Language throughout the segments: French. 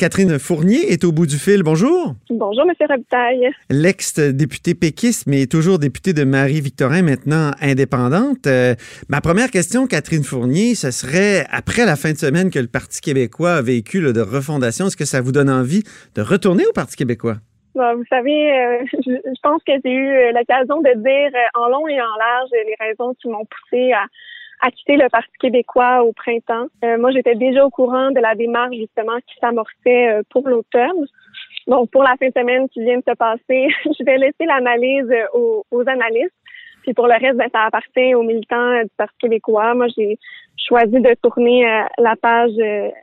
Catherine Fournier est au bout du fil. Bonjour. Bonjour, M. Robitaille. L'ex-député péquiste, mais toujours députée de Marie-Victorin, maintenant indépendante. Euh, ma première question, Catherine Fournier, ce serait, après la fin de semaine que le Parti québécois a vécu de refondation, est-ce que ça vous donne envie de retourner au Parti québécois? vous savez, euh, je, pense que j'ai eu euh, l'occasion de dire en long et en large les raisons qui m'ont poussé à à quitter le Parti québécois au printemps. Euh, moi, j'étais déjà au courant de la démarche justement qui s'amorçait euh, pour l'automne. Donc, pour la fin de semaine qui vient de se passer, je vais laisser l'analyse aux, aux, analystes. Puis pour le reste, ben, ça appartient aux militants du Parti québécois. Moi, j'ai choisi de tourner euh, la page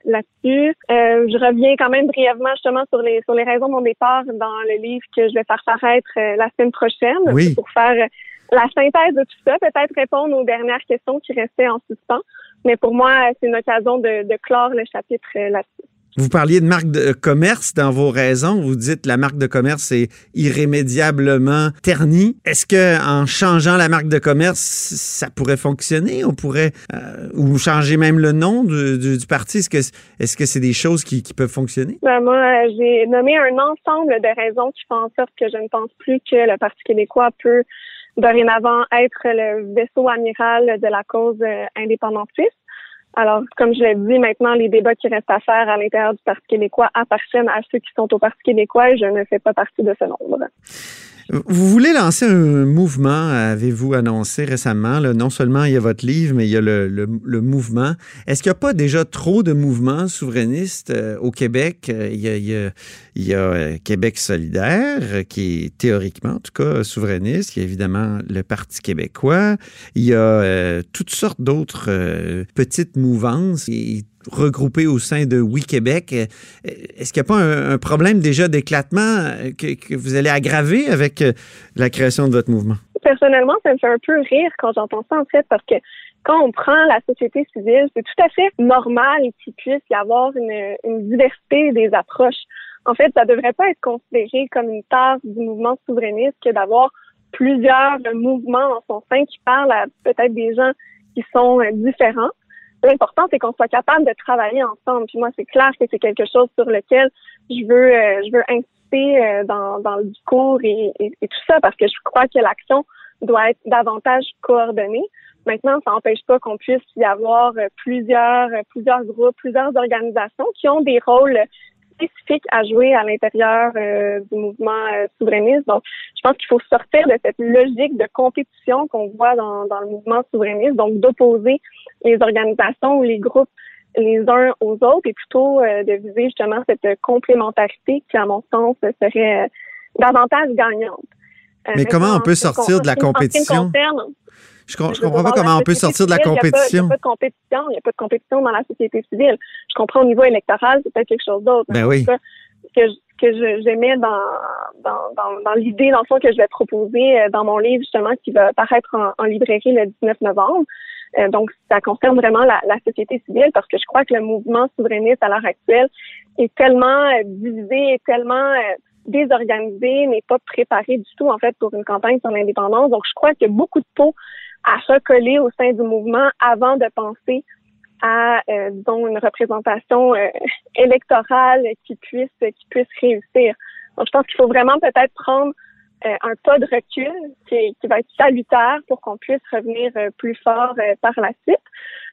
là-dessus. je reviens quand même brièvement justement sur les sur les raisons de mon départ dans le livre que je vais faire paraître la semaine prochaine oui. pour faire la synthèse de tout ça, peut-être répondre aux dernières questions qui restaient en suspens. Mais pour moi, c'est une occasion de, de clore le chapitre euh, là-dessus. Vous parliez de marque de commerce dans vos raisons. Vous dites la marque de commerce est irrémédiablement ternie. Est-ce que en changeant la marque de commerce, ça pourrait fonctionner? On pourrait euh, ou changer même le nom du, du, parti? Est-ce que est-ce que c'est des choses qui, qui peuvent fonctionner? Ben Moi, j'ai nommé un ensemble de raisons qui font en sorte que je ne pense plus que le Parti québécois peut dorénavant être le vaisseau amiral de la cause euh, indépendantiste. Alors, comme je l'ai dit, maintenant, les débats qui restent à faire à l'intérieur du Parti québécois appartiennent à ceux qui sont au Parti québécois et je ne fais pas partie de ce nombre. Vous voulez lancer un mouvement, avez-vous annoncé récemment? non seulement il y a votre livre, mais il y a le, mouvement. Est-ce qu'il n'y a pas déjà trop de mouvements souverainistes euh, au Québec? Euh, il y a, euh, Québec solidaire, qui est théoriquement, en tout cas, souverainiste. Il y a évidemment le Parti québécois. Il y a toutes sortes d'autres petites mouvances. Regroupés au sein de Oui Québec. Euh, est-ce qu'il n'y a pas un, problème déjà d'éclatement euh, que, vous allez aggraver avec euh, la création de votre mouvement? Personnellement, ça me fait un peu rire quand j'entends ça, en fait, parce que quand on prend la société civile, c'est tout à fait normal qu'il puisse y avoir une, diversité des approches. En fait, ça ne devrait pas être considéré comme une tare du mouvement souverainiste que d'avoir plusieurs mouvements en son sein qui parlent à peut-être des gens qui sont différents. L'important, c'est qu'on soit capable de travailler ensemble. Puis moi, c'est clair que c'est quelque chose sur lequel je veux, euh, je veux insister euh, dans, dans le discours et, et, tout ça parce que je crois que l'action doit être davantage coordonnée. Maintenant, ça n'empêche pas qu'on puisse y avoir euh, plusieurs, plusieurs groupes, plusieurs organisations qui ont des rôles spécifiques à jouer à l'intérieur euh, du mouvement euh, souverainiste. Donc, je pense qu'il faut sortir de cette logique de compétition qu'on voit dans, dans le mouvement souverainiste, donc d'opposer les organisations ou les groupes les uns aux autres et plutôt euh, de viser justement cette complémentarité qui, à mon sens, serait davantage gagnante. Mais comment on peut sortir de la compétition? Je, je comprends pas comment on peut sortir de la compétition. Il n'y a, pas de compétition. Il n'y a pas de compétition dans la société civile. Je comprends au niveau électoral, c'est peut-être quelque chose d'autre. Ben oui. Que, que j'aimais dans, dans, dans, dans l'idée, dans le fond, que je vais proposer euh, dans mon livre, justement, qui va paraître en, librairie le 19 novembre. Euh, donc, ça concerne vraiment la, la, société civile parce que je crois que le mouvement souverainiste à l'heure actuelle est tellement euh, divisé, est tellement désorganisé, n'est pas préparé du tout, en fait, pour une campagne sur l'indépendance. Donc, je crois qu'il y a beaucoup de pots à recoller au sein du mouvement avant de penser à euh, disons une représentation euh, électorale qui puisse qui puisse réussir. Donc je pense qu'il faut vraiment peut-être prendre euh, un pas de recul qui, qui, va être salutaire pour qu'on puisse revenir euh, plus fort par la suite.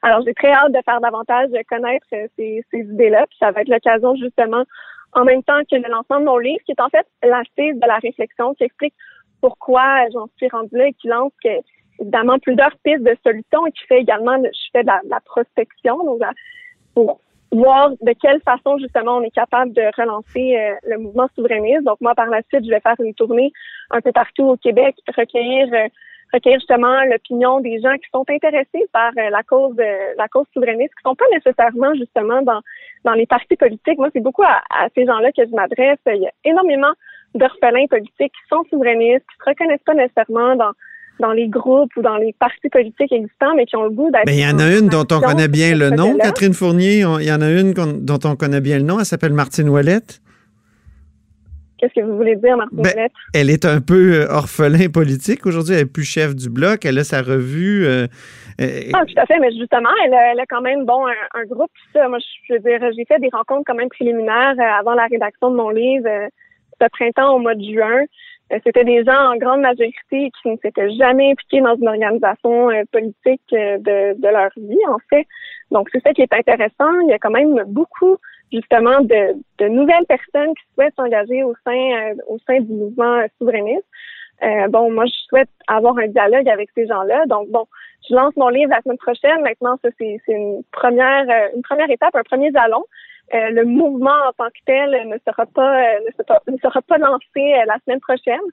Alors j'ai très hâte de faire davantage connaître ces, ces idées-là, puis ça va être l'occasion justement en même temps que le lancement de mon livre, qui est en fait l'assise de la réflexion, qui explique pourquoi j'en suis rendue là et qui lance que évidemment plusieurs pistes de solutions et qui fait également, je fais de la, prospection donc, pour voir de quelle façon justement on est capable de relancer euh, le mouvement souverainiste. Donc moi par la suite, je vais faire une tournée un peu partout au Québec, recueillir euh, recueillir justement l'opinion des gens qui sont intéressés par euh, la cause la cause souverainiste, qui sont pas nécessairement justement dans dans les partis politiques. Moi, c'est beaucoup à, à ces gens-là que je m'adresse. Il y a énormément d'orphelins politiques qui sont souverainistes, qui se reconnaissent pas nécessairement dans dans les groupes ou dans les partis politiques existants, mais qui ont le goût d'être. Mais il y en a une dont on connaît bien le nom, Catherine Fournier. Il y en a une dont on connaît bien le nom. Elle s'appelle Martine Ouellette. Qu'est-ce que vous voulez dire, Martine ben, Elle est un peu orphelin politique aujourd'hui. Elle n'est plus chef du bloc. Elle a sa revue. ah, tout à fait. Mais justement, elle a, quand même bon un, groupe. Ça. Moi, je veux dire, j'ai fait des rencontres quand même préliminaires avant la rédaction de mon livre ce printemps au mois de juin. Euh, c'était des gens en grande majorité qui ne s'étaient jamais impliqués dans une organisation euh, politique euh, de, de, leur vie, en fait. Donc, c'est ça qui est intéressant. Il y a quand même beaucoup, justement, de, de nouvelles personnes qui souhaitent s'engager au sein, au sein du mouvement souverainiste. bon, moi, je souhaite avoir un dialogue avec ces gens-là. Donc, bon, je lance mon livre la semaine prochaine. Maintenant, ça, c'est une première, une première étape, un premier jalon. Euh, le mouvement en tant que tel ne sera pas euh, ne, sera, pas lancé euh, la semaine prochaine.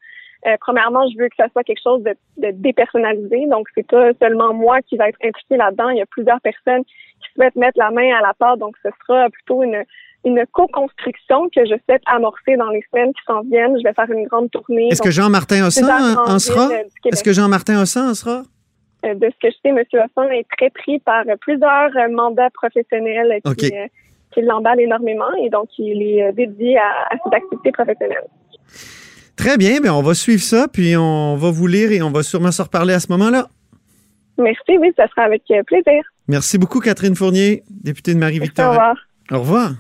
premièrement, je veux que ça soit quelque chose de, dépersonnalisé. Donc, c'est pas seulement moi qui va être impliqué là-dedans. Il y a plusieurs personnes qui souhaitent mettre la main à la pâte. Donc, ce sera plutôt une, une co-construction que je souhaite amorcer dans les semaines qui s'en viennent. Je vais faire une grande tournée. Est-ce que Jean-Martin Hossan en sera? Est-ce que Jean-Martin Hossan en sera? De ce que je sais, M. Hossan est très pris par plusieurs mandats professionnels qui, qui l'emballe énormément et donc il est euh, dédié à, à cette activité professionnelle. Très bien, bien, on va suivre ça, puis on va vous lire et on va sûrement se reparler à ce moment-là. Merci, oui, ça sera avec euh, plaisir. Merci beaucoup, Catherine Fournier, députée de Marie-Victor. Au revoir. Au revoir.